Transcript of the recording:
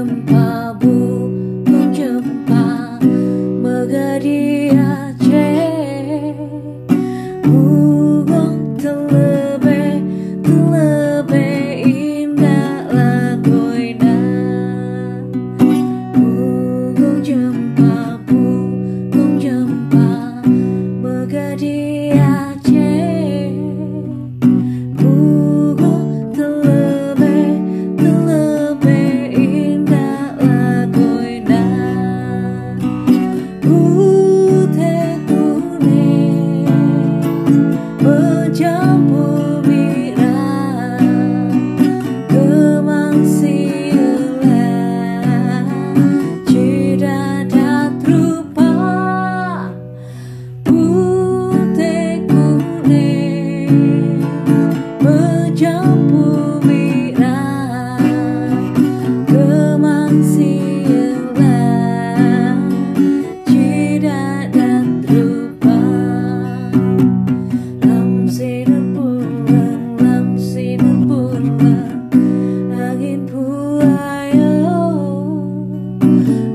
奔跑 Mm-hmm.